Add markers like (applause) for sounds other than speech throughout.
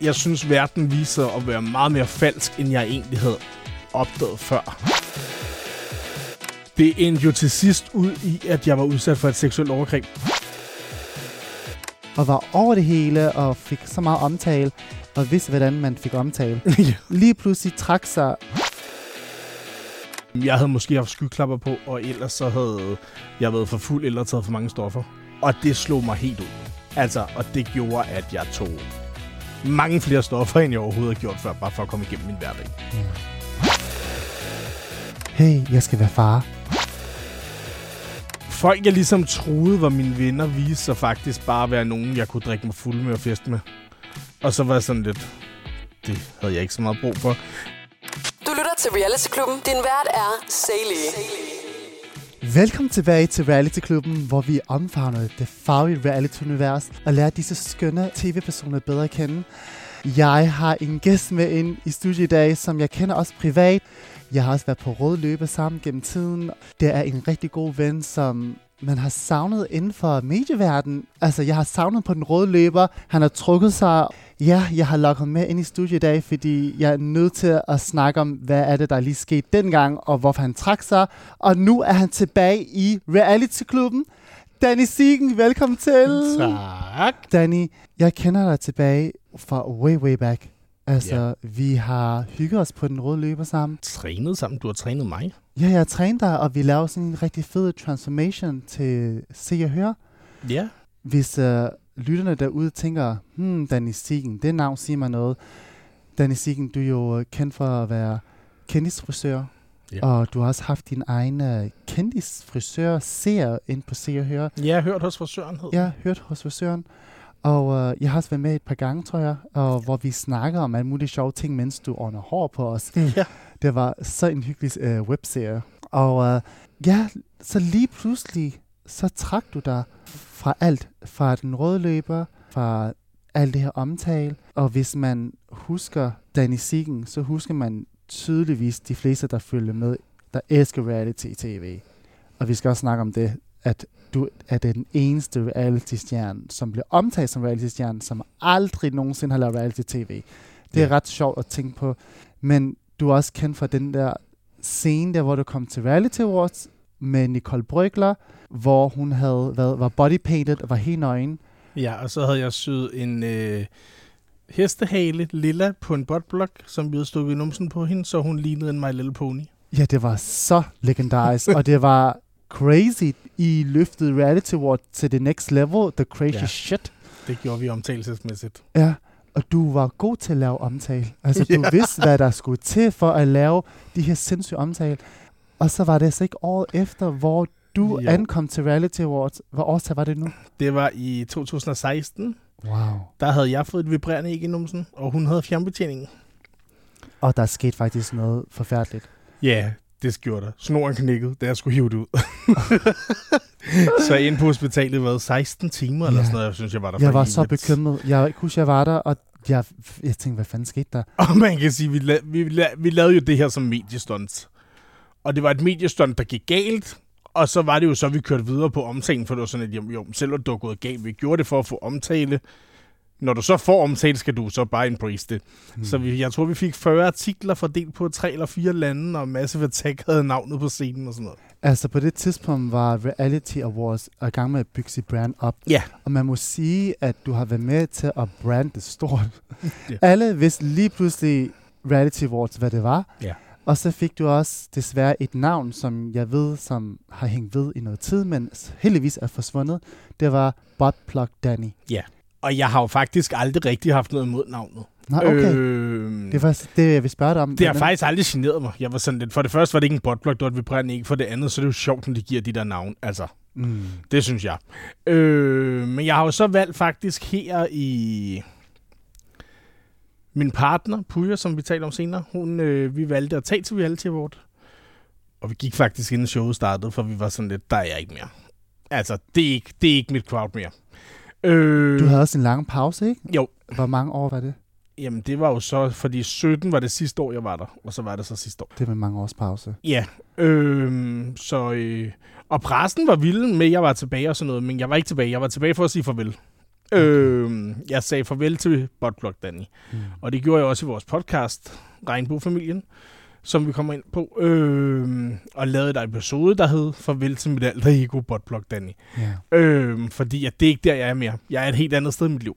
Jeg synes, verden viser at være meget mere falsk, end jeg egentlig havde opdaget før. Det endte jo til sidst ud i, at jeg var udsat for et seksuelt overgreb. Og var over det hele og fik så meget omtale, og vidste, hvordan man fik omtale. (laughs) Ja. Lige pludselig trak sig jeg havde måske haft skyklapper på, og ellers så havde jeg været for fuld eller taget for mange stoffer. Og det slog mig helt ud. Altså, og det gjorde, at jeg tog mange flere stoffer, end jeg overhovedet har gjort før, bare for at komme igennem min hverdag. Hey, jeg skal være far. Folk, jeg ligesom troede var mine venner, viste sig faktisk bare at være nogen, jeg kunne drikke mig fuld med og feste med. Og så var jeg sådan lidt, det havde jeg ikke så meget brug for. Du lytter til Reality Klubben. Din vært er Sally. Velkommen tilbage til Reality Klubben, hvor vi omfavner det farlige reality-univers og lærer disse skønne tv-personer bedre at kende. Jeg har en gæst med ind i studiet i dag, som jeg kender også privat. Jeg har også været på rød løbe sammen gennem tiden. Det er en rigtig god ven, som man har savnet inden for medieverdenen. Altså, jeg har savnet på den røde løber. Han har trukket sig. Ja, jeg har lukket ham med ind i studiet i dag, fordi jeg er nødt til at snakke om, hvad er det, der lige skete dengang, og hvorfor han trak sig. Og nu er han tilbage i Reality-klubben. Danny Siegen, velkommen til. Tak. Danny, jeg kender dig tilbage fra way, way back. Altså, Ja. yeah. vi har hygget os på den røde løber sammen. Trænet sammen. Du har trænet mig. Ja, jeg har trænet dig, og vi laver sådan en rigtig fed transformation til Se og Høre. Ja. Hvis uh, lytterne derude tænker, hmm, Danny Siegen, det navn siger mig noget. Danny Siegen, du er jo øh, kendt for at være kendisfrisør, Ja. og du har også haft din egen uh, kendisfrisør-serie ind på Se og Høre. Jeg har hørt hos frisøren hed. Har hørt hos frisøren, og uh, jeg har også været med et par gange, tror jeg, og hvor vi snakker om alle mulige sjove ting, mens du ordner hår på os. ja. Det var så en hyggelig øh, webserie. Og øh, ja, så lige pludselig, så trak du dig fra alt. Fra den røde løber, fra alt det her omtale. Og hvis man husker Danny Siegen, så husker man tydeligvis de fleste, der følger med, der elsker reality-tv. Og vi skal også snakke om det, at du er den eneste reality-stjerne, som bliver omtalt som reality-stjerne, som aldrig nogensinde har lavet reality-tv. Det er Ja. ret sjovt at tænke på. Men du er også kendt for den der scene der, hvor du kom til Reality Awards med Nicole Brygler, hvor hun havde været, var bodypainted og var helt nøgen. Ja, og så havde jeg syet en øh, hestehale lilla på en botblok, som vi havde stukket i numsen på hende, så hun lignede en My Little Pony. Ja, det var så legendarisk, og det var crazy. I løftede Reality Award til the next level, the crazy Ja. shit. Det gjorde vi omtalelsesmæssigt. Ja, og du var god til at lave omtale. Altså, du (laughs) Ja. vidste, hvad der skulle til for at lave de her sindssyge omtale. Og så var det så ikke året efter, hvor du Jo. ankom til Reality Awards. Hvad årstal var det nu? Det var i 2016. Wow. Der havde jeg fået et vibrerende æg i numsen, og hun havde fjernbetjeningen. Og der skete faktisk noget forfærdeligt. Ja, det gjorde der. Snoren knækkede, da jeg skulle hive det ud. (laughs) så ind på hospitalet var 16 timer eller Ja. sådan noget. Jeg synes, jeg var der Jeg var så evigt. bekymret. Jeg kunne jeg var der, og jeg, jeg tænkte, hvad fanden skete der? Og man kan sige, vi, la- vi, la- vi lavede jo det her som mediestunt. Og det var et mediestunt, der gik galt. Og så var det jo så, vi kørte videre på omtalen, for det var sådan, at jo, selvom det var gået galt, vi gjorde det for at få omtale. Når du så får omtale, skal du så bare embrace det. Hmm. Så vi, jeg tror, vi fik 40 artikler fordelt på tre eller fire lande, og Massive Attack havde navnet på scenen og sådan noget. Altså på det tidspunkt var Reality Awards i gang med at bygge sit brand op. Ja. Og man må sige, at du har været med til at brande det stort. (laughs) Ja. Alle vidste lige pludselig Reality Awards, hvad det var. Ja. Og så fik du også desværre et navn, som jeg ved, som har hængt ved i noget tid, men heldigvis er forsvundet. Det var Buttplug Danny. Og jeg har jo faktisk aldrig rigtig haft noget imod navnet. Nå, okay. Øh, det var det, jeg vil spørge dig om. Det har faktisk aldrig generet mig. Jeg var sådan lidt, for det første var det ikke en botblok, det var et ikke. For det andet, så er det jo sjovt, når de giver de der navn. Altså, Mm. det synes jeg. Øh, men jeg har jo så valgt faktisk her i... Min partner, Puja, som vi taler om senere, hun, øh, vi valgte at tage til Reality Award. Og vi gik faktisk inden showet startede, for vi var sådan lidt, der er jeg ikke mere. Altså, det er ikke, det er ikke mit crowd mere. Øh, Du havde også en lang pause, ikke? Jo. Hvor mange år var det? Jamen, det var jo så, fordi 17 var det sidste år, jeg var der, og så var det så sidste år. Det med mange års pause. Ja, øhm, så... Øh, og pressen var vild med, at jeg var tilbage og sådan noget, men jeg var ikke tilbage. Jeg var tilbage for at sige farvel. Okay. Øh, jeg sagde farvel til Botblok Danny. Mm. Og det gjorde jeg også i vores podcast, Regnbuefamilien, som vi kommer ind på. Øh, og lavede der episode, der hed Farvel til mit alter ego, Botblok Danny. Ja. Øh, fordi at det er ikke der, jeg er mere. Jeg er et helt andet sted i mit liv.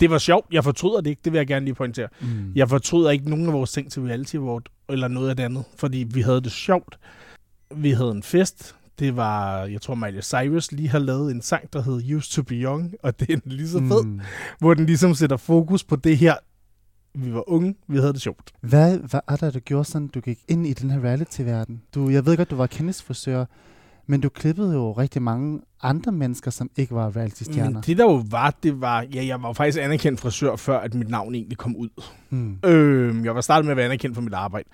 Det var sjovt. Jeg fortryder det ikke. Det vil jeg gerne lige pointere. Mm. Jeg fortryder ikke nogen af vores ting til Reality Award, eller noget af det andet, fordi vi havde det sjovt. Vi havde en fest. Det var, jeg tror, Miley Cyrus lige har lavet en sang, der hed Used to be Young, og det er lige så fed. Mm. hvor den ligesom sætter fokus på det her. Vi var unge, vi havde det sjovt. Hvad, er der, der gjorde sådan, du gik ind i den her reality-verden? Du, jeg ved godt, du var kendisfrisør, men du klippede jo rigtig mange andre mennesker, som ikke var reality-stjerner. Men det der jo var, det var, ja, jeg var jo faktisk anerkendt frisør, før at mit navn egentlig kom ud. Mm. Øh, jeg var startet med at være anerkendt for mit arbejde.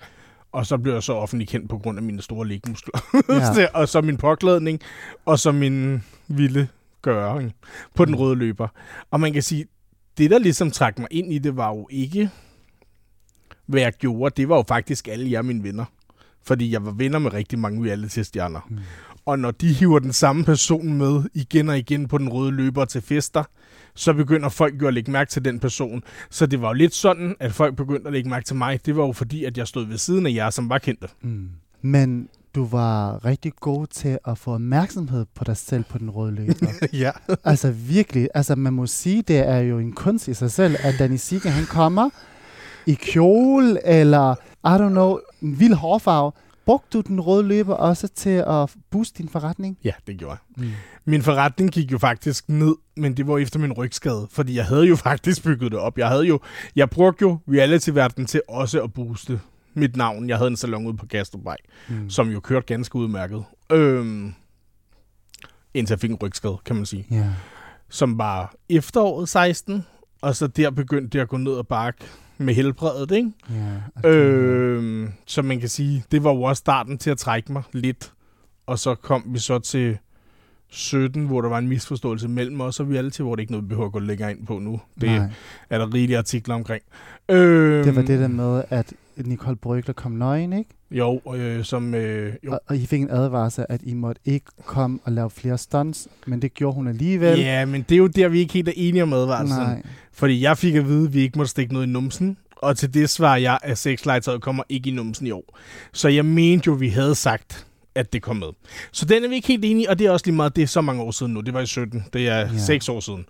Og så blev jeg så offentligt kendt på grund af mine store lægmuskler. Ja. (laughs) og så min påklædning, og så min vilde gøring på den Mm. røde løber. Og man kan sige, det der ligesom trak mig ind i det, var jo ikke, hvad jeg gjorde. Det var jo faktisk alle jer mine venner. Fordi jeg var venner med rigtig mange reality-stjerner. Mm. Og når de hiver den samme person med igen og igen på den røde løber til fester, så begynder folk jo at lægge mærke til den person. Så det var jo lidt sådan, at folk begyndte at lægge mærke til mig. Det var jo fordi, at jeg stod ved siden af jer, som var kendte. Mm. Men du var rigtig god til at få opmærksomhed på dig selv på den røde løber. (laughs) ja. altså virkelig, altså man må sige, det er jo en kunst i sig selv, at Danny Siegel, han kommer i kjole, eller, I don't know, en vild hårfarve. Brugte du den røde løber også til at booste din forretning? Ja, det gjorde jeg. Mm. Min forretning gik jo faktisk ned, men det var efter min rygskade, fordi jeg havde jo (laughs) faktisk bygget det op. Jeg havde jo, jeg brugte jo reality-verdenen til også at booste mit navn. Jeg havde en salon ude på Kastrupvej, Mm. som jo kørte ganske udmærket. Øhm, indtil jeg fik en rygskade, kan man sige. Ja. Som var efteråret 16, og så der begyndte det at gå ned og bakke med helbredet, ikke? Ja, okay. Øh, så man kan sige, det var jo også starten til at trække mig lidt. Og så kom vi så til 17, hvor der var en misforståelse mellem os og reality, hvor det ikke noget, vi behøver at gå længere ind på nu. Det Nej, er der rigelige artikler omkring. Øh, det var det der med, at Nicole Brygler kom nøgen, ikke? Jo, øh, som... Øh, jo. Og, og I fik en advarsel, at I måtte ikke komme og lave flere stunts, men det gjorde hun alligevel. Ja, men det er jo der, vi ikke helt er enige om advarslen. Nej. Fordi jeg fik at vide, at vi ikke måtte stikke noget i numsen. Og til det svarer jeg, at sexlegetøjet kommer ikke i numsen i år. Så jeg mente jo, vi havde sagt, at det kom med. Så den er vi ikke helt enige, og det er også lige meget, det er så mange år siden nu. Det var i 17. Det er Ja. ja. 6 år siden.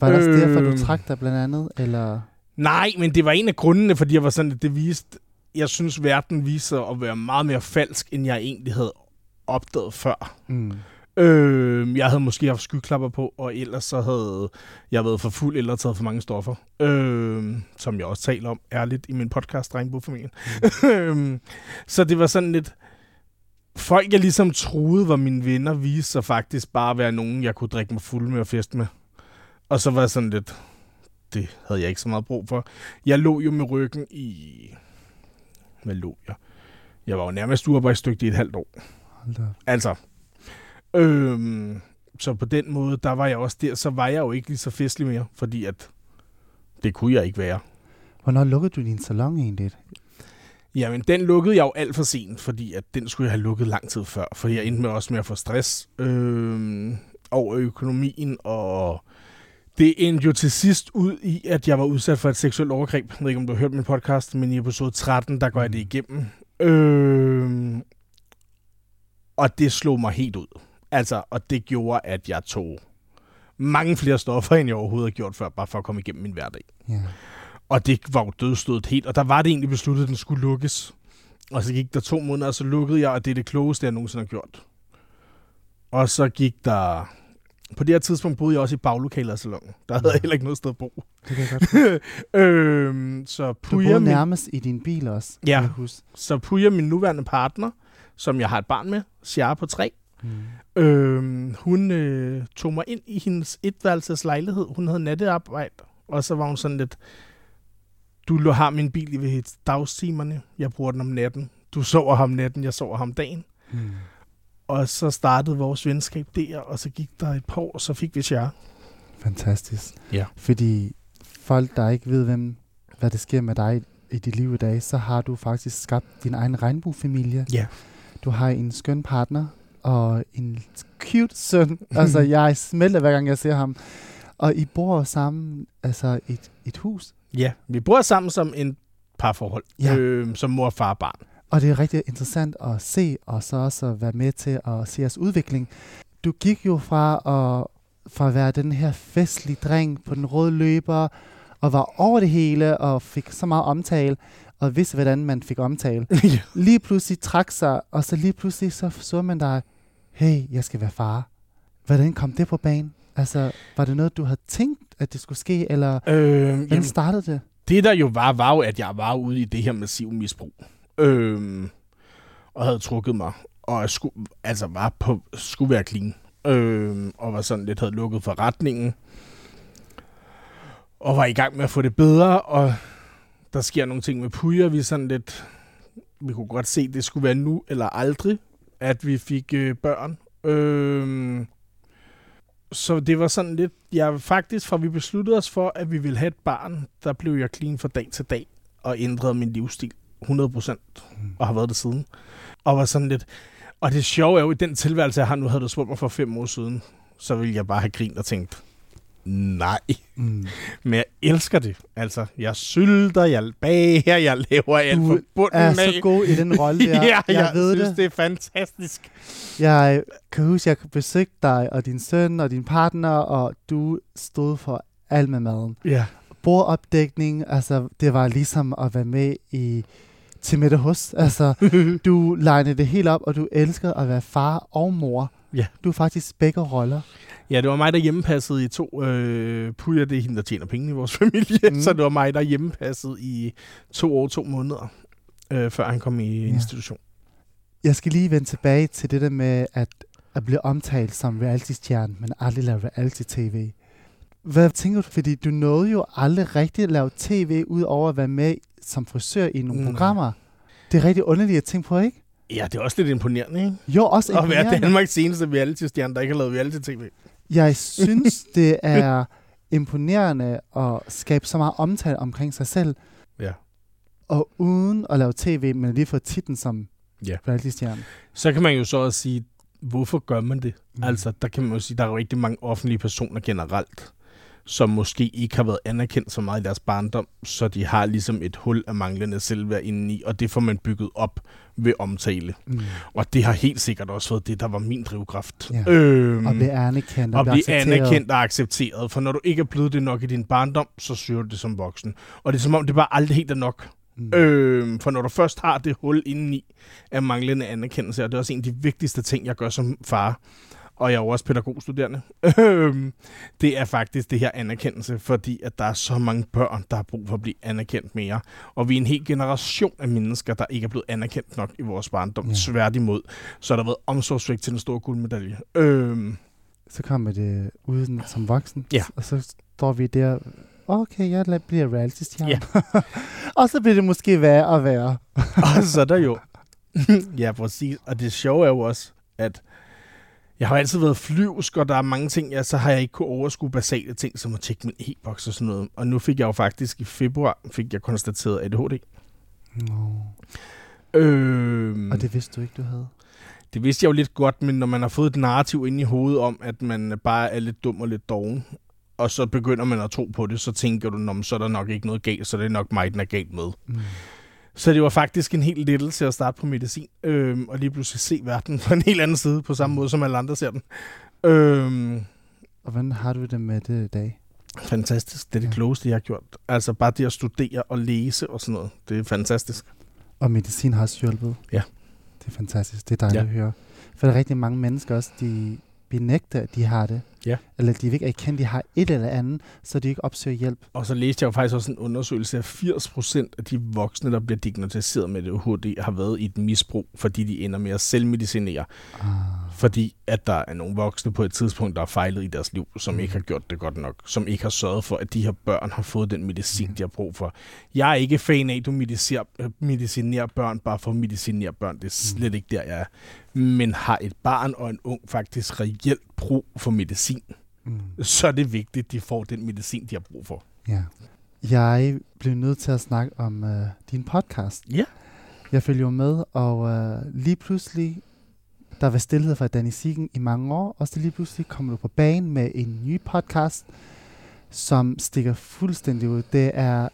Var det også Øh. derfor, du trak dig blandt andet? Eller? Nej, men det var en af grundene, fordi jeg var sådan, at det viste, jeg synes, verden viser at være meget mere falsk, end jeg egentlig havde opdaget før. Mm. Øh, jeg havde måske haft skyklapper på, og ellers så havde jeg været for fuld eller taget for mange stoffer. Øh, som jeg også taler om ærligt i min podcast, Regnbuefamilien. Mm. (laughs) så det var sådan lidt... Folk, jeg ligesom troede var mine venner, viste sig faktisk bare at være nogen, jeg kunne drikke mig fuld med og feste med. Og så var jeg sådan lidt... Det havde jeg ikke så meget brug for. Jeg lå jo med ryggen i... Hvad lå jeg? Jeg var jo nærmest uarbejdsdygtig i et halvt år. Hold da. Altså, øhm, så på den måde, der var jeg også der, så var jeg jo ikke lige så festlig mere, fordi at det kunne jeg ikke være. Hvornår lukkede du din salon egentlig? Jamen, den lukkede jeg jo alt for sent, fordi at den skulle jeg have lukket lang tid før, fordi jeg endte med også med at få stress øhm, over økonomien, og det endte jo til sidst ud i, at jeg var udsat for et seksuelt overgreb. Jeg ved ikke, om du har hørt min podcast, men i episode 13, der går jeg det igennem. Øhm, og det slog mig helt ud. Altså, og det gjorde, at jeg tog mange flere stoffer, end jeg overhovedet har gjort før, bare for at komme igennem min hverdag. Ja. Og det var jo dødstødet helt, og der var det egentlig besluttet, at den skulle lukkes. Og så gik der to måneder, og så lukkede jeg, og det er det klogeste, jeg nogensinde har gjort. Og så gik der... På det her tidspunkt boede jeg også i baglokalet af salongen. Der havde jeg heller ikke noget sted at bo. Det kan jeg godt. (laughs) øhm, så Du boede min, nærmest i din bil også. Ja. huske. så Puja, min nuværende partner, som jeg har et barn med, Shara på tre, Mm. øhm, hun øh, tog mig ind i hendes etværelses lejlighed. Hun havde nattearbejde, og så var hun sådan lidt, du har min bil i dagstimerne, jeg bruger den om natten. Du sover ham natten, jeg sover ham dagen. Mm. Og så startede vores venskab der, og så gik der et par år, og så fik vi Shara. Fantastisk. Ja. Fordi folk, der ikke ved, hvem, hvad det sker med dig i dit liv i dag, så har du faktisk skabt din egen regnbuefamilie. Ja. Du har en skøn partner og en cute søn. (laughs) altså, jeg smelter hver gang, jeg ser ham. Og I bor sammen, altså i et, et hus. Ja, vi bor sammen som en parforhold, Ja. øh, som mor, far og barn. Og det er rigtig interessant at se, og så også at være med til at se jeres udvikling. Du gik jo fra at, fra at være den her festlige dreng på den røde løber, og var over det hele, og fik så meget omtale, og vidste, hvordan man fik omtale. (laughs) ja. Lige pludselig trak sig, og så lige pludselig så så man dig, hey, jeg skal være far. Hvordan kom det på banen? Altså, var det noget, du havde tænkt, at det skulle ske, eller Øh, hvordan jamen, startede det? det der jo var, var jo, at jeg var ude i det her massive misbrug. Øh, og havde trukket mig. Og jeg skulle, altså var på, skulle være clean. Øh, og var sådan lidt, havde lukket forretningen. Og var i gang med at få det bedre, og der sker nogle ting med Puja, vi sådan lidt, vi kunne godt se, at det skulle være nu eller aldrig, at vi fik øh, børn. Øh, så det var sådan lidt, jeg faktisk, fra vi besluttede os for, at vi ville have et barn, der blev jeg clean fra dag til dag, og ændrede min livsstil 100%, og har været det siden. Og var sådan lidt, og det sjove er jo, i den tilværelse, jeg har nu, havde du spurgt mig for fem år siden, så ville jeg bare have grint og tænkt, nej, Mm. men jeg elsker det. Altså, jeg sylter, jeg bager, jeg laver alt for bunden er af. så god i den rolle der. (laughs) ja, jeg, jeg ved synes, det. det er fantastisk. Jeg kan huske, at jeg besøgte dig og din søn og din partner, og du stod for alt med maden. Ja. Bordopdækning, altså det var ligesom at være med i til middag hos. Altså, (laughs) du legnede det helt op, og du elskede at være far og mor. Ja. Du er faktisk begge roller. Ja, det var mig, der hjemmepassede i to... Øh, Puja, det er hende, der tjener penge i vores (laughs) familie. Mm. Så det var mig, der hjemmepassede i to år, to måneder, øh, før han kom i Ja. institution. Jeg skal lige vende tilbage til det der med at, at blive omtalt som reality-stjerne, men aldrig lave reality-tv. Hvad tænker du? Fordi du nåede jo aldrig rigtig at lave tv, ud over at være med som frisør i nogle Mm. programmer. Det er rigtig underligt at tænke på, ikke? Ja, det er også lidt imponerende, ikke? Jo, også At være imponerende. Danmarks seneste reality-stjerne, der ikke har lavet reality-tv. Jeg synes, (laughs) det er imponerende at skabe så meget omtale omkring sig selv, Ja. og uden at lave tv, men lige få titlen som Ja. reality-stjerne. Så kan man jo så også sige, hvorfor gør man det? Mm. Altså, der kan man jo sige, der er jo rigtig mange offentlige personer generelt, som måske ikke har været anerkendt så meget i deres barndom, så de har ligesom et hul af manglende selvværd indeni, og det får man bygget op ved omtale. Mm. Og det har helt sikkert også været det, der var min drivkraft. Ja. Øhm, Og blive anerkendt og, og blive accepteret. anerkendt og accepteret. For når du ikke er blevet det nok i din barndom, så søger du det som voksen. Og det er som om, det bare aldrig helt er nok. Mm. Øhm, for når du først har det hul indeni af manglende anerkendelse, og det er også en af de vigtigste ting, jeg gør som far, og jeg er jo også pædagogstuderende, (laughs) øhm, det er faktisk det her anerkendelse, fordi at der er så mange børn, der har brug for at blive anerkendt mere. Og vi er en hel generation af mennesker, der ikke er blevet anerkendt nok i vores barndom. Ja. Tværtimod, så har der været omsorgsvægt til den store guldmedalje. Øhm, Så kommer det uden som voksen, Ja. og så står vi der, okay, jeg bliver reality-stjerne. Ja. (laughs) og så bliver det måske værre at være. (laughs) og så er der jo... ja, præcis. Og det sjove er jo også, at jeg har altid været flyvsk, og der er mange ting, jeg, så har jeg ikke kunne overskue basale ting, som at tjekke min e-boks og sådan noget. Og nu fik jeg jo faktisk i februar, fik jeg konstateret ADHD. No. Øhm, Og det vidste du ikke, du havde. det vidste jeg jo lidt godt, men når man har fået et narrativ ind i hovedet om, at man bare er lidt dum og lidt doven, og så begynder man at tro på det, så tænker du, "Nå, så er der nok ikke noget galt, så det er nok mig, den er galt med. Mm. Så det var faktisk en helt lettelse at starte på medicin, øhm, og lige pludselig se verden (laughs) fra en helt anden side, på samme måde som alle andre ser den. Øhm, Og hvordan har du det med det i dag? fantastisk. Det er det Ja. klogeste, jeg har gjort. Altså bare det at studere og læse og sådan noget. Det er fantastisk. Og medicin har også hjulpet. Ja. Det er fantastisk. Det er dejligt Ja. at høre. For der er rigtig mange mennesker også, de benægter, at de har det. Ja. Eller de ikke erkende, at de har et eller andet, så de ikke opsøger hjælp. Og så læste jeg jo faktisk også en undersøgelse af 80% af de voksne, der bliver diagnosticeret med ADHD, har været i et misbrug, fordi de ender med at selvmedicinere. Ah. Fordi at der er nogle voksne på et tidspunkt, der har fejlet i deres liv, som Mm. ikke har gjort det godt nok. Som ikke har sørget for, at de her børn har fået den medicin, Mm. de har brug for. Jeg er ikke fan af, at du medicinerer, medicinerer børn bare for at medicinere børn. Det er slet ikke der, jeg er. Men har et barn og en ung faktisk reelt brug for medicin, Mm. så er det vigtigt, at de får den medicin, de har brug for. Ja. Jeg blev nødt til at snakke om uh, din podcast. Ja. Jeg følger jo med, og uh, lige pludselig, der var stillhed fra Danny Siggen i mange år, og så lige pludselig kommer du på banen med en ny podcast. som stikker fuldstændig ud. Det er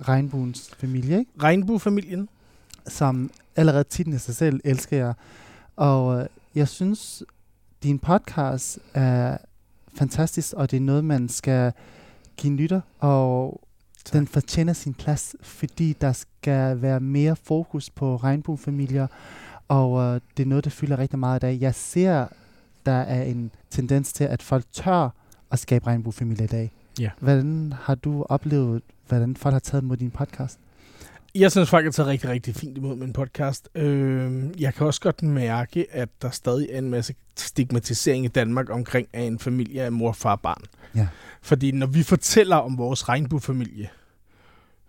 regnbuens familie, ikke? Regnbuefamilien. som allerede titlen i sig selv elsker jeg. Og øh, jeg synes, din podcast er fantastisk, og det er noget, man skal give lytter, og tak. den fortjener sin plads, fordi der skal være mere fokus på regnbuefamilier, og øh, det er noget, der fylder rigtig meget i dag. Jeg ser, der er en tendens til, at folk tør at skabe regnbuefamilier i dag. Ja. Hvordan har du oplevet, hvordan folk har taget mod din podcast? Jeg synes folk har taget rigtig, rigtig fint imod min podcast. Øh, jeg kan også godt mærke, at der stadig er en masse stigmatisering i Danmark omkring, at en familie er mor, far, barn. Ja. Fordi når vi fortæller om vores regnbuefamilie,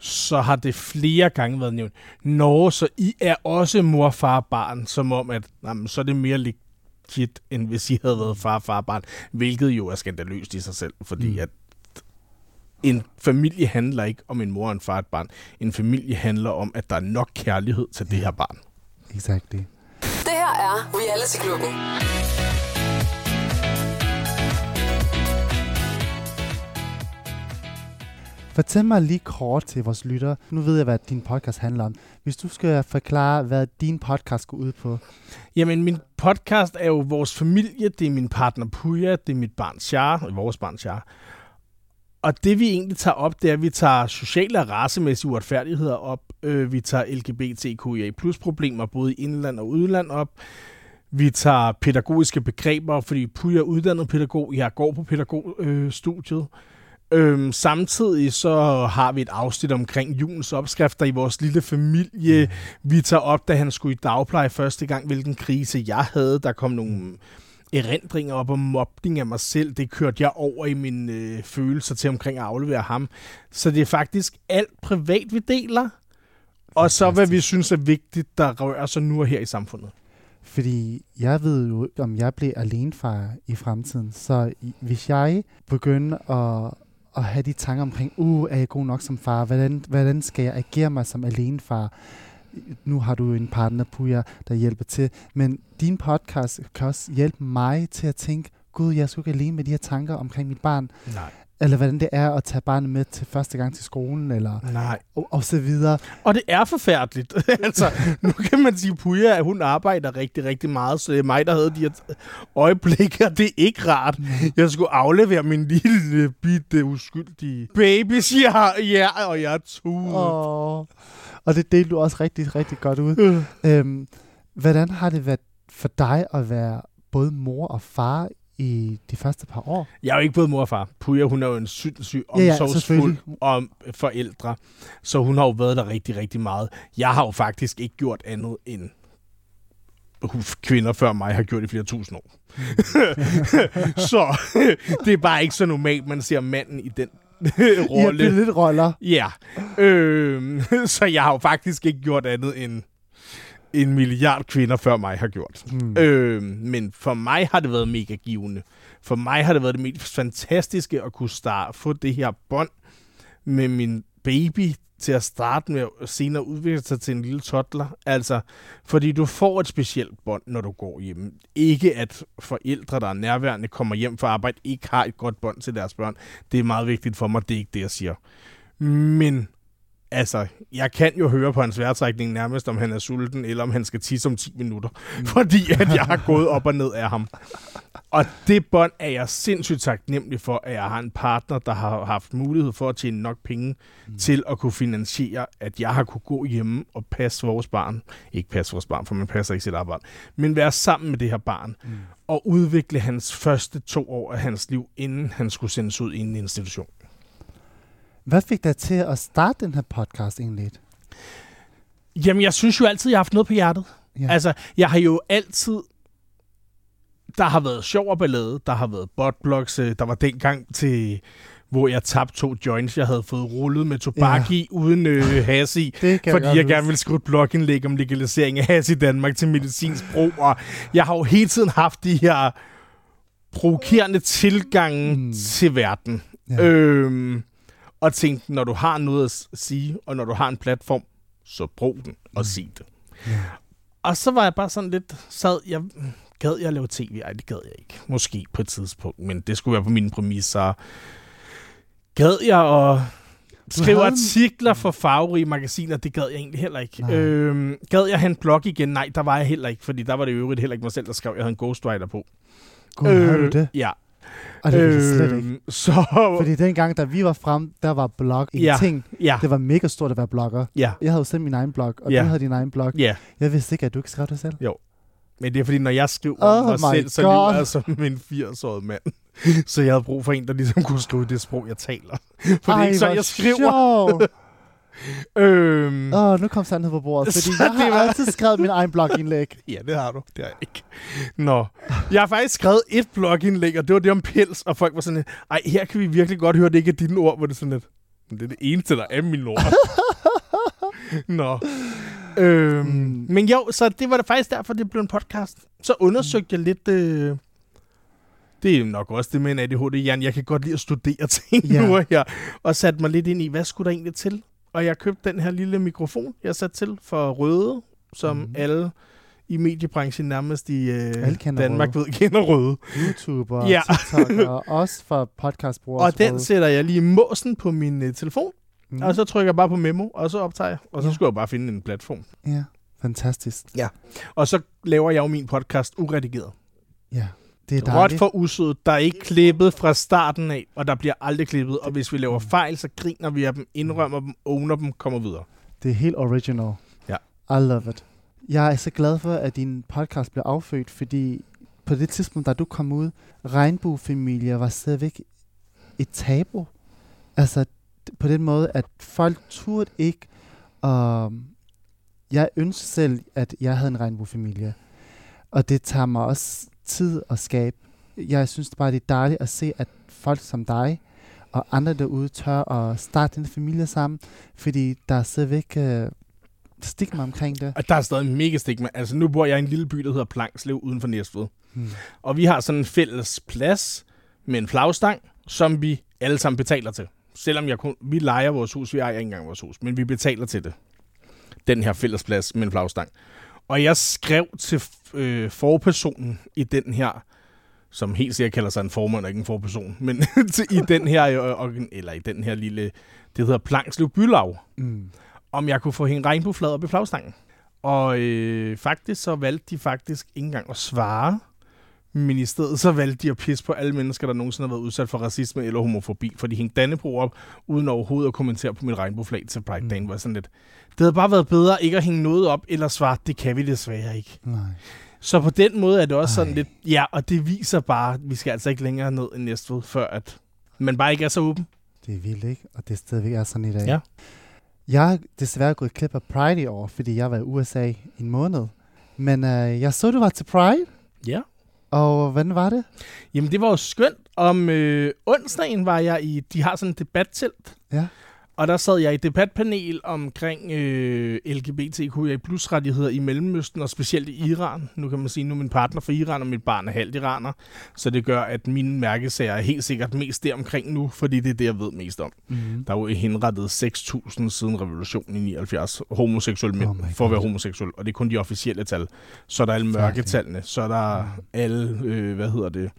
så har det flere gange været nævnt. Nå, så I er også mor, far, barn, som om, at jamen, så er det mere legit, end hvis I havde været far, far, barn. Hvilket jo er skandaløst i sig selv, fordi Mm. at en familie handler ikke om en mor og en far og et barn. En familie handler om, at der er nok kærlighed til det her barn. Exactly. Det her er Reality Klubben. Fortæl mig lige kort til vores lytter. Nu ved jeg, hvad din podcast handler om. Hvis du skal forklare, hvad din podcast går ud på. Jamen, min podcast er jo vores familie. Det er min partner Puja. Det er mit barn Shar. Vores barn Shar. Og det vi egentlig tager op, det er, at vi tager sociale og racemæssige uretfærdigheder op. Øh, vi tager LGBTQIA plus problemer både i indland og udland op. Vi tager pædagogiske begreber, fordi Puja er uddannet pædagog. Jeg går på pædagogstudiet. Øhm, samtidig så har vi et afsnit omkring julens opskrifter i vores lille familie. Vi tager op, da han skulle i dagpleje første gang, hvilken krise jeg havde. Der kom nogle erindringer op om mobning af mig selv. Det kørte jeg over i mine øh, følelser til omkring at aflevere ham. Så det er faktisk alt privat, vi deler. Og så hvad vi synes er vigtigt, der rører sig nu og her i samfundet. Fordi jeg ved jo, om jeg bliver alenefar i fremtiden. Så hvis jeg begynder at, at have de tanker omkring, uh, er jeg god nok som far? Hvordan, hvordan skal jeg agere mig som alenefar? Nu har du en partner, Puja, der hjælper til. Men din podcast kan også hjælpe mig til at tænke, gud, jeg skulle ikke alene med de her tanker omkring mit barn. Nej. Eller hvordan det er at tage barnet med til første gang til skolen, eller Nej. og, og så videre. Og det er forfærdeligt. (laughs) altså, nu kan man sige, Puja, at hun arbejder rigtig, rigtig meget, så det er mig, der havde de her øjeblikke, og det er ikke rart. Jeg skulle aflevere min lille, bitte, uskyldige babys, ja, ja og jeg er tudet. Oh. Og det delte du også rigtig, rigtig godt ud. Øh. Øhm, hvordan har det været for dig at være både mor og far i de første par år? Jeg er jo ikke både mor og far. Puja, hun er jo en Ja, ja, omsorgsfuld selvfølgelig. om forældre, så hun har jo været der rigtig, rigtig meget. Jeg har jo faktisk ikke gjort andet end kvinder før mig har gjort i flere tusind år. (laughs) så (laughs) det er bare ikke så normalt, man ser manden i den I har rolle. blevet lidt roller. Ja, øh, (laughs) så jeg har jo faktisk ikke gjort andet end en milliard kvinder før mig har gjort. Hmm. Øh, men for mig har det været mega givende. For mig har det været det mest fantastiske at kunne starte, få det her bånd med min baby til at starte med og senere udvikle sig til en lille toddler. Altså, fordi du får et specielt bånd, når du går hjemme. Ikke at forældre, der er nærværende, kommer hjem fra arbejde, ikke har et godt bånd til deres børn. Det er meget vigtigt for mig, det er ikke det, jeg siger. Men altså, jeg kan jo høre på hans vejrtrækning nærmest, om han er sulten, eller om han skal tisse om 10 minutter. Mm. (laughs) Fordi at jeg har gået op og ned af ham. Og det bånd er jeg sindssygt taknemmelig for, at jeg har en partner, der har haft mulighed for at tjene nok penge mm. til at kunne finansiere, at jeg har kunne gå hjemme og passe vores barn. Ikke passe vores barn, for man passer ikke sit arbejde. Men være sammen med det her barn. Mm. Og udvikle hans første to år af hans liv, inden han skulle sendes ud i en institution. Hvad fik dig til at starte den her podcast egentlig? Jamen, jeg synes jo altid, jeg har haft noget på hjertet. Ja. Altså, jeg har jo altid... Der har været sjov og ballade, der har været botblocks, øh, der var dengang til hvor jeg tabte to joints, jeg havde fået rullet med tobak Ja. i, uden øh, (laughs) has i, fordi godt jeg huske. gerne ville skrive et blogindlæg om legalisering af has i Danmark til medicinsk brug, og jeg har jo hele tiden haft de her provokerende tilgange mm. til verden. Ja. Øhm, og tænkte, når du har noget at sige, og når du har en platform, så brug den og Mm. sig det. Ja. Og så var jeg bare sådan lidt, sad jeg, gad jeg lave tv? Ej, det gad jeg ikke. Måske på et tidspunkt, men det skulle være på mine præmisser. Gad jeg at skrive havde artikler for farverige magasiner? Det gad jeg egentlig heller ikke. Nej. Øhm, gad jeg have en blog igen? Nej, der var jeg heller ikke, fordi der var det i øvrigt heller ikke mig selv, der skrev. Jeg havde en ghostwriter på. Gud, øh, det? Ja. Og det øh, slet ikke. Øhm, så... Fordi dengang, da vi var frem, der var blog en Ja. ting. Ja, Det var mega stort at være blogger. ja, Jeg havde jo selv min egen blog, og Ja. du havde din egen blog. ja. Jeg vidste ikke, at du ikke skrev det selv. Men det er fordi, når jeg skriver Oh mig selv, så lyder jeg som en 80-årig mand. Så jeg havde brug for en, der ligesom kunne skrive det sprog, jeg taler. For det er ikke sådan, hvor jeg skriver. Øhm, Åh, oh, nu kom sandhed på bordet, fordi Så jeg det har var- altid skrevet min egen blogindlæg. (laughs) Ja, det har du. Det har jeg ikke. Nå. Jeg har faktisk skrevet et blogindlæg, og det var det om pels, og folk var sådan lidt, ej, her kan vi virkelig godt høre, det ikke er dine ord, hvor det sådan lidt, "Men det er det eneste, der er mine ord. (laughs) Nå. Øhm, Mm. mm. Men jo, så det var da faktisk derfor, det blev en podcast. Så undersøgte jeg lidt... Øh, det er nok også det med en ADHD, Jan. Jeg kan godt lide at studere ting Ja. ja. (laughs) nu og her. Og satte mig lidt ind i, hvad skulle der egentlig til? Og jeg købte den her lille mikrofon, jeg satte til for Røde, som mm. alle i mediebranchen nærmest i øh, Danmark ved, (laughs) kender Røde. YouTuber, Ja. ja. TikTok, og (laughs) også for podcastbrugere. Og den sætter jeg lige i måsen på min øh, telefon, mm. og så trykker jeg bare på memo, og så optager jeg. Og så Ja. skulle jeg bare finde en platform. Ja, fantastisk. Og så laver jeg jo min podcast uredigeret. Ja, det er Råt dejligt. for usødet. Der er ikke klippet fra starten af, og der bliver aldrig klippet. Og hvis vi laver fejl, så griner vi af dem, indrømmer dem, owner dem, kommer videre. Det er helt original. Ja. I love it. Jeg er så glad for, at din podcast blev affødt, fordi på det tidspunkt, da du kom ud, regnbuefamilie var stadigvæk et tabu. Altså på den måde, at folk turde ikke. Um, jeg ønsker selv, at jeg havde en regnbuefamilie. Og det tager mig også tid at skabe. Jeg synes bare, det er dejligt at se, at folk som dig og andre derude tør at starte en familie sammen, fordi der er stadigvæk øh, stigma omkring det. Og der er stadig mega stigma. Altså nu bor jeg i en lille by, der hedder Plangslev, uden for Næstved. Hmm. Og vi har sådan en fælles plads med en flagstang, som vi alle sammen betaler til. Selvom jeg kun, vi leger vores hus, vi ejer ikke engang vores hus, men vi betaler til det. Den her fælles plads med en flagstang. Og jeg skrev til øh, forpersonen i den her, som helt sikkert kalder sig en formand og ikke en forperson, men (laughs) til, i den her, øh, eller i den her lille, det hedder Plangslev Bylav, Mm. om jeg kunne få hængt regnbueflad op i flagstangen. Og øh, faktisk så valgte de faktisk ikke engang at svare. Men i stedet så valgte de at pisse på alle mennesker, der nogensinde har været udsat for racisme eller homofobi. For de hængte Dannebro op, uden overhovedet at kommentere på mit regnbueflag til Pride Dagen. Mm. Var sådan lidt. Det havde bare været bedre ikke at hænge noget op, eller svare, det kan vi desværre ikke. Nej. Så på den måde er det også Ej. sådan lidt, ja, og det viser bare, at vi skal altså ikke længere ned end Næstved, før at man bare ikke er så åben. Det er vildt, ikke? Og det stadigvæk er sådan i dag. Ja. Jeg har desværre gået klip af Pride i år, fordi jeg var i USA i en måned. Men øh, jeg så, du var til Pride, Ja. Og hvordan var det? Jamen, det var jo skønt. Om øh, onsdagen var jeg i... De har sådan et debattelt. Ja. Og der sad jeg i debatpanel omkring øh, LGBTQIA plus rettigheder i Mellemøsten, og specielt i Iran. Nu kan man sige, nu er min partner fra Iran, og mit barn er halvt iraner. Så det gør, at mine mærkesager er helt sikkert mest der omkring nu, fordi det er det, jeg ved mest om. Mm. Der er jo henrettet 6.000 siden revolutionen i 79 homoseksuelle mænd Oh for at være homoseksuel, og det er kun de officielle tal. Så er der alle mørketallene, så er der alle, øh, hvad hedder det,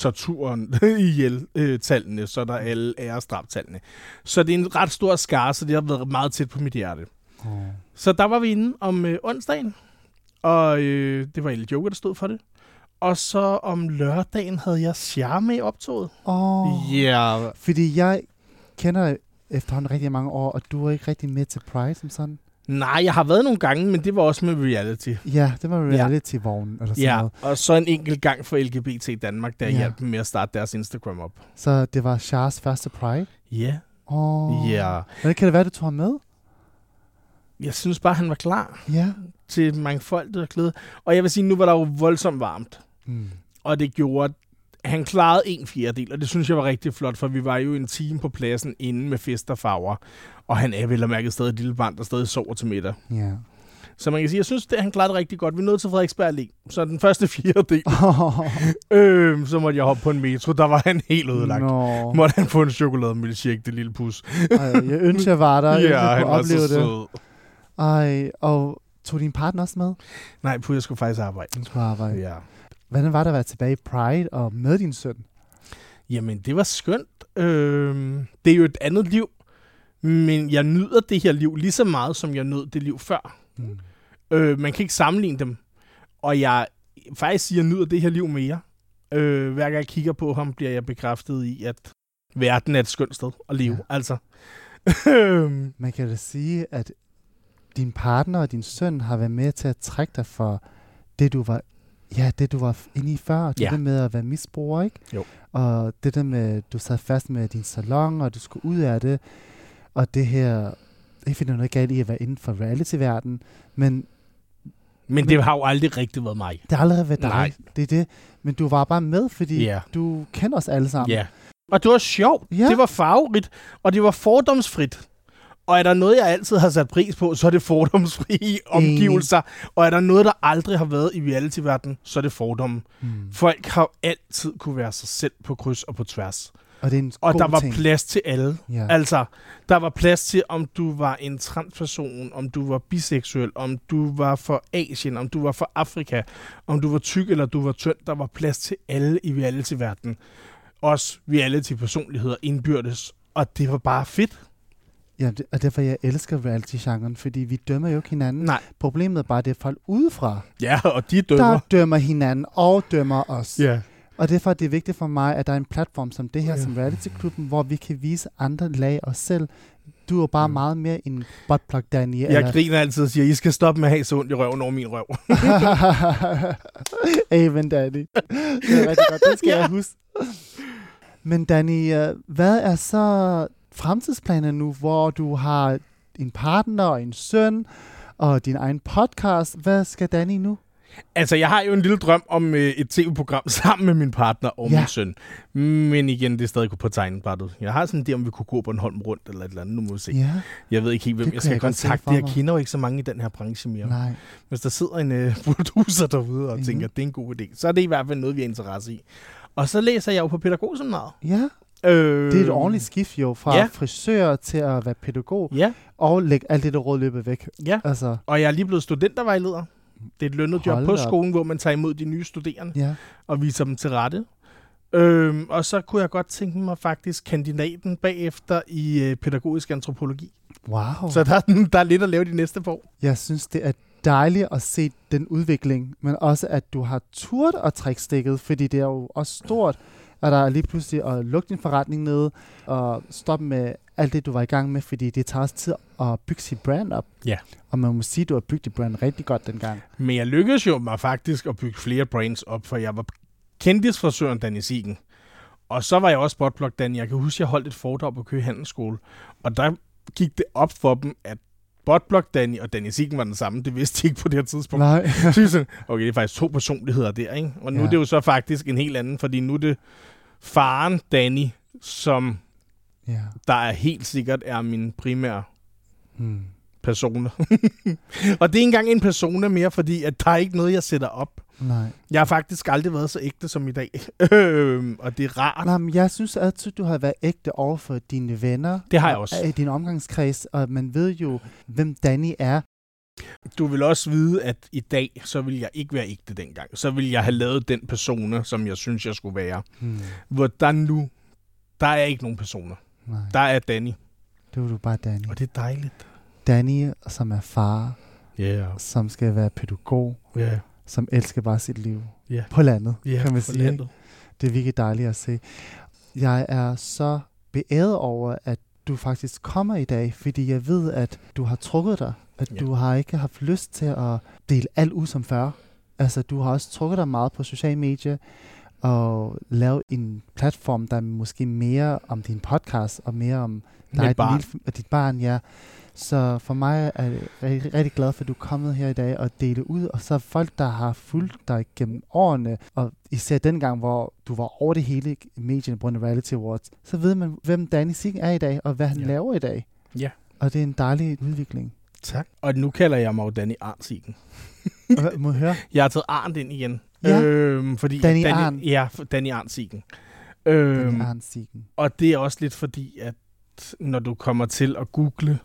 torturen (laughs) ihjel øh, tallene, så er der alle æresdrabtallene. Så det er en ret stor skare, så det har været meget tæt på mit hjerte. Oh. Så der var vi inde om øh, onsdagen, og øh, det var Elle Joker, der stod for det. Og så om lørdagen havde jeg Cher med i optoget. Oh. Ja, yeah. Fordi jeg kender efterhånden rigtig mange år, og du er ikke rigtig med til Pride som sådan. Nej, jeg har været nogle gange, men det var også med reality. Ja, det var reality-vognen, eller sådan Ja, noget. og så en enkelt gang for LGBT Danmark, der Ja. ja. hjalp dem med at starte deres Instagram op. Så det var Chars første Pride? Ja, Åh. oh. ja. Hvordan kan det være, du tog ham med? Jeg synes bare, han var klar Ja. til mangfoldet og glæde. Og jeg vil sige, nu var der jo voldsomt varmt. Mm. Og det gjorde, han klarede en fjerdedel, og det synes jeg var rigtig flot, for vi var jo en time på pladsen inden med fest og farver. Og han er vel og mærket stadig et lille barn, der stadig sover til middag. Ja. Så man kan sige, jeg synes, det, han klarede det rigtig godt. Vi nåede til Frederiksberg Allé. Så den første fjerdedel, Oh, (laughs) så måtte jeg hoppe på en metro. Der var han helt ødelagt. Nå. Måtte han få en chokolademilkshake, det lille pus. Ej, jeg ønsker, jeg var der. (laughs) ja, jeg han var så det. sød. Ej, og tog din partner også med? Nej, Pus, jeg skulle faktisk arbejde. Han skulle arbejde. Ja. Hvordan var det at være tilbage i Pride og med din søn? Jamen, det var skønt. Øh, det er jo et andet liv, men jeg nyder det her liv lige så meget, som jeg nød det liv før. Mm. Øh, man kan ikke sammenligne dem. Og jeg faktisk siger, jeg nyder det her liv mere. Øh, hver gang jeg kigger på ham, bliver jeg bekræftet i, at verden er et skønt sted at leve. Ja. Altså. (laughs) Man kan da sige, at din partner og din søn har været med til at trække dig for det, du var Ja, det du var inde i før, det Ja. der med at være misbruger, ikke? Jo. Og det der med, du sad fast med din salon, og du skulle ud af det. Og det her, ikke fordi der er noget galt i at være inden for reality-verden, men Men det har jo aldrig rigtig været mig. det har aldrig været dig. Nej. Det er det. Men du var bare med, fordi Ja. du kender os alle sammen. Ja. Og det var sjovt. Ja. Det var farverigt, og det var fordomsfrit. Og er der noget, jeg altid har sat pris på, så er det fordomsfrie omgivelser. Og er der noget, der aldrig har været i reality-verdenen, så er det fordomme. Hmm. Folk har altid kunne være sig selv på kryds og på tværs. Og det er en Og der var ting. plads til alle. Ja. Altså, der var plads til, om du var en transperson, om du var biseksuel, om du var for Asien, om du var for Afrika, om du var tyk eller du var tynd. Der var plads til alle i reality-verdenen. Også reality-personligheder indbyrdes. Og det var bare fedt. Ja, det, og derfor jeg elsker reality-genren, fordi vi dømmer jo ikke hinanden. Nej. Problemet er bare, at det er folk udefra, Ja, og de der dømmer. dømmer hinanden og dømmer os. Ja. Og derfor er det vigtigt for mig, at der er en platform som det her, Ja. som Reality-klubben, hvor vi kan vise andre lag os selv. Du er jo bare Mm. meget mere en buttplug, Danny. Jeg griner altid og siger, I skal stoppe med at have så ondt i røven over min røv. (laughs) Amen, Danny. Det er rigtig godt, det skal (laughs) Ja. jeg huske. Men Danny, øh, hvad er så fremtidsplaner nu, hvor du har en partner og en søn og din egen podcast? Hvad skal Danny nu? Altså, jeg har jo en lille drøm om øh, et tv-program (laughs) sammen med min partner og Ja. min søn. Men igen, det er stadig på tegnebrættet. Jeg har sådan en idé, om vi kunne gå på en holm rundt eller et eller andet. Nu må vi se. Ja, Jeg ved ikke helt, hvem Det jeg skal jeg kontakte. Jeg kender jo ikke så mange i den her branche mere. nej. Hvis der sidder en øh, (laughs) producer derude og Mhm. tænker, at det er en god idé, så er det i hvert fald noget, vi har interesse i. Og så læser jeg jo på pædagogseminaret. Ja, Øh, det er et ordentligt skift jo, fra Ja. frisør til at være pædagog, Ja, og lægge alt det der råd løbet væk. ja. Altså, Og jeg er lige blevet studentervejleder. Det er et lønnet job på op. skolen, hvor man tager imod de nye studerende. ja. og viser dem til rette. Øhm, og så kunne jeg godt tænke mig faktisk kandidaten bagefter i øh, pædagogisk antropologi. Wow. Så der, er- der er lidt at lave de næste år. Jeg synes, det er dejligt at se den udvikling, men også at du har turt at trække stikket, fordi det er jo også stort, at der er lige pludselig at lukke din forretning ned og stoppe med alt det, du var i gang med, fordi det tager også tid at bygge sit brand op. Ja. Og man må sige, at du har bygget dit brand rigtig godt dengang. Men jeg lykkedes jo mig faktisk at bygge flere brands op, for jeg var kendisfrisøren Danny Siegen. Og så var jeg også spotblog Danny. Jeg kan huske, jeg holdt et foredrag på Køge Handelsskole. Og der gik det op for dem, at Botblok Danny og Danny Siegen var den samme. Det vidste de ikke på det her tidspunkt. Nej. (laughs) Så okay, det er faktisk to personligheder der, ikke? Og nu ja. er det jo så faktisk en helt anden, fordi nu er det faren Danny, som ja. der er helt sikkert er min primære Hmm. Persona. (laughs) og det er ikke engang en persona mere, fordi at der er ikke noget, jeg sætter op. Nej. Jeg har faktisk aldrig været så ægte som i dag. (laughs) Øhm, og det er rart. Nej, men jeg synes altid, du har været ægte over for dine venner. Det har jeg og- også. I din omgangskreds, og man ved jo, hvem Danny er. Du vil også vide, at i dag, så vil jeg ikke være ægte dengang. Så vil jeg have lavet den persona, som jeg synes, jeg skulle være. Hmm. Hvor der nu, der er ikke nogen personer. Nej, Der er Danny. det er du bare Danny. Og det er dejligt. Danny, som er far, yeah. som skal være pædagog, yeah. som elsker bare sit liv Ja. på landet, ja. kan man sige. landet. Det er virkelig dejligt at se. Jeg er så beæret over, at du faktisk kommer i dag, fordi jeg ved, at du har trukket dig. At Ja. du har ikke haft lyst til at dele alt ud som før. Altså, du har også trukket dig meget på sociale medier og lavet en platform, der er måske mere om din podcast og mere om dig Mit barn. Lille, dit barn, ja. Så for mig er jeg rigtig, rigtig glad for, at du er kommet her i dag og dele ud. Og så folk, der har fulgt dig gennem årene, og især dengang, hvor du var over det hele i medierne på Reality Awards, så ved man, hvem Danny Sig er i dag, og hvad han Ja. laver i dag. Ja. Og det er en dejlig udvikling. Tak. Og nu kalder jeg mig jo Danny Arnsigen. (laughs) Må jeg høre? Jeg har taget Arndt ind igen. Ja. Øhm, fordi Danny Arndt. Ja, Danny Arnsigen. Øhm, Danny Arndt Siegen. Og det er også lidt fordi, at når du kommer til at google,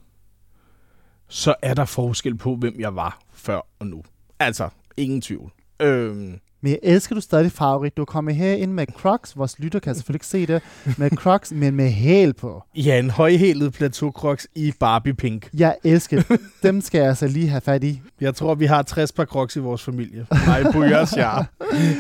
så er der forskel på, hvem jeg var før og nu. Altså, ingen tvivl. Øhm, Men jeg elsker du stadig farverigt. Du er kommet her ind med Crocs. Vores lytter kan selvfølgelig ikke se det. Med Crocs, men med hæl på. ja, en højhælet plateau crocs i Barbie pink. Jeg elsker. Dem skal jeg altså lige have fat i. Jeg tror, vi har 60 par crocs i vores familie. Nej, på jeres jar.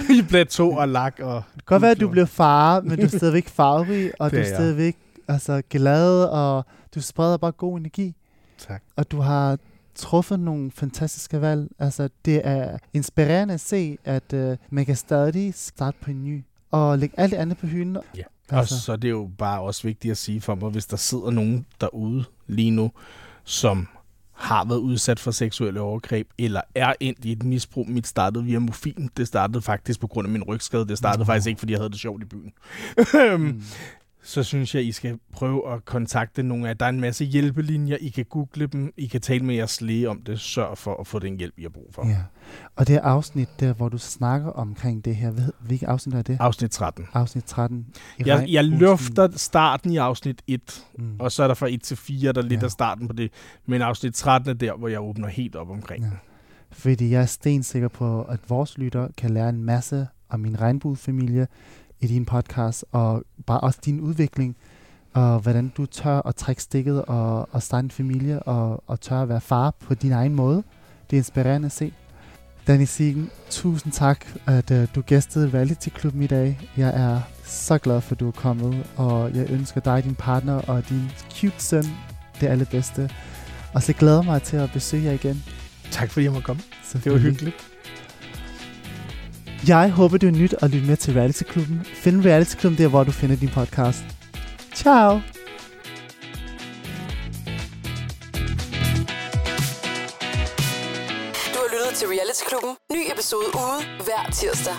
I plateau og lak og... Det kan godt være, at du bliver far, men du er stadigvæk farverig, og Det du er stadigvæk altså, glad, og du spreder bare god energi. Tak. Og du har truffet nogle fantastiske valg. Altså, det er inspirerende at se, at uh, man kan stadig starte på en ny, og lægge alt det andet på hylden. Ja. Altså. Og så er det jo bare også vigtigt at sige for mig, hvis der sidder nogen derude lige nu, som har været udsat for seksuelle overgreb, eller er endt i et misbrug. Mit startede via morfin. Det startede faktisk på grund af min rygskade. Det startede Nå. faktisk ikke, fordi jeg havde det sjovt i byen. Mm. (laughs) så synes jeg, I skal prøve at kontakte nogle af. Der er en masse hjælpelinjer. I kan google dem. I kan tale med jeres læge om det. Sørg for at få den hjælp, I har brug for. Ja. Og det afsnit der, hvor du snakker omkring det her, hvilket afsnit er det? Afsnit 13. Afsnit 13. I Jeg, jeg løfter starten i afsnit 1, Mm. og så er der fra 1 til 4, der er lidt Ja. af starten på det. Men afsnit 13 er der, hvor jeg åbner helt op omkring. Ja. Fordi jeg er stensikker på, at vores lytter kan lære en masse om min regnbuefamilie i din podcast, og bare også din udvikling, og hvordan du tør at trække stikket og, og starte en familie, og, og tør at være far på din egen måde. Det er inspirerende at se. Danny Siegen, tusind tak, at uh, du gæstede Reality Klubben i dag. Jeg er så glad for, at du er kommet, og jeg ønsker dig, din partner og din cute søn det allerbedste. Og så glæder jeg mig til at besøge jer igen. Tak fordi jeg måtte komme. Det var hyggeligt. Jeg håber, du er nyt at lytte med til Reality Klubben. Find Reality Klubben der, hvor du finder din podcast. Ciao! Du har lyttet til Reality Klubben. Ny episode ude hver tirsdag.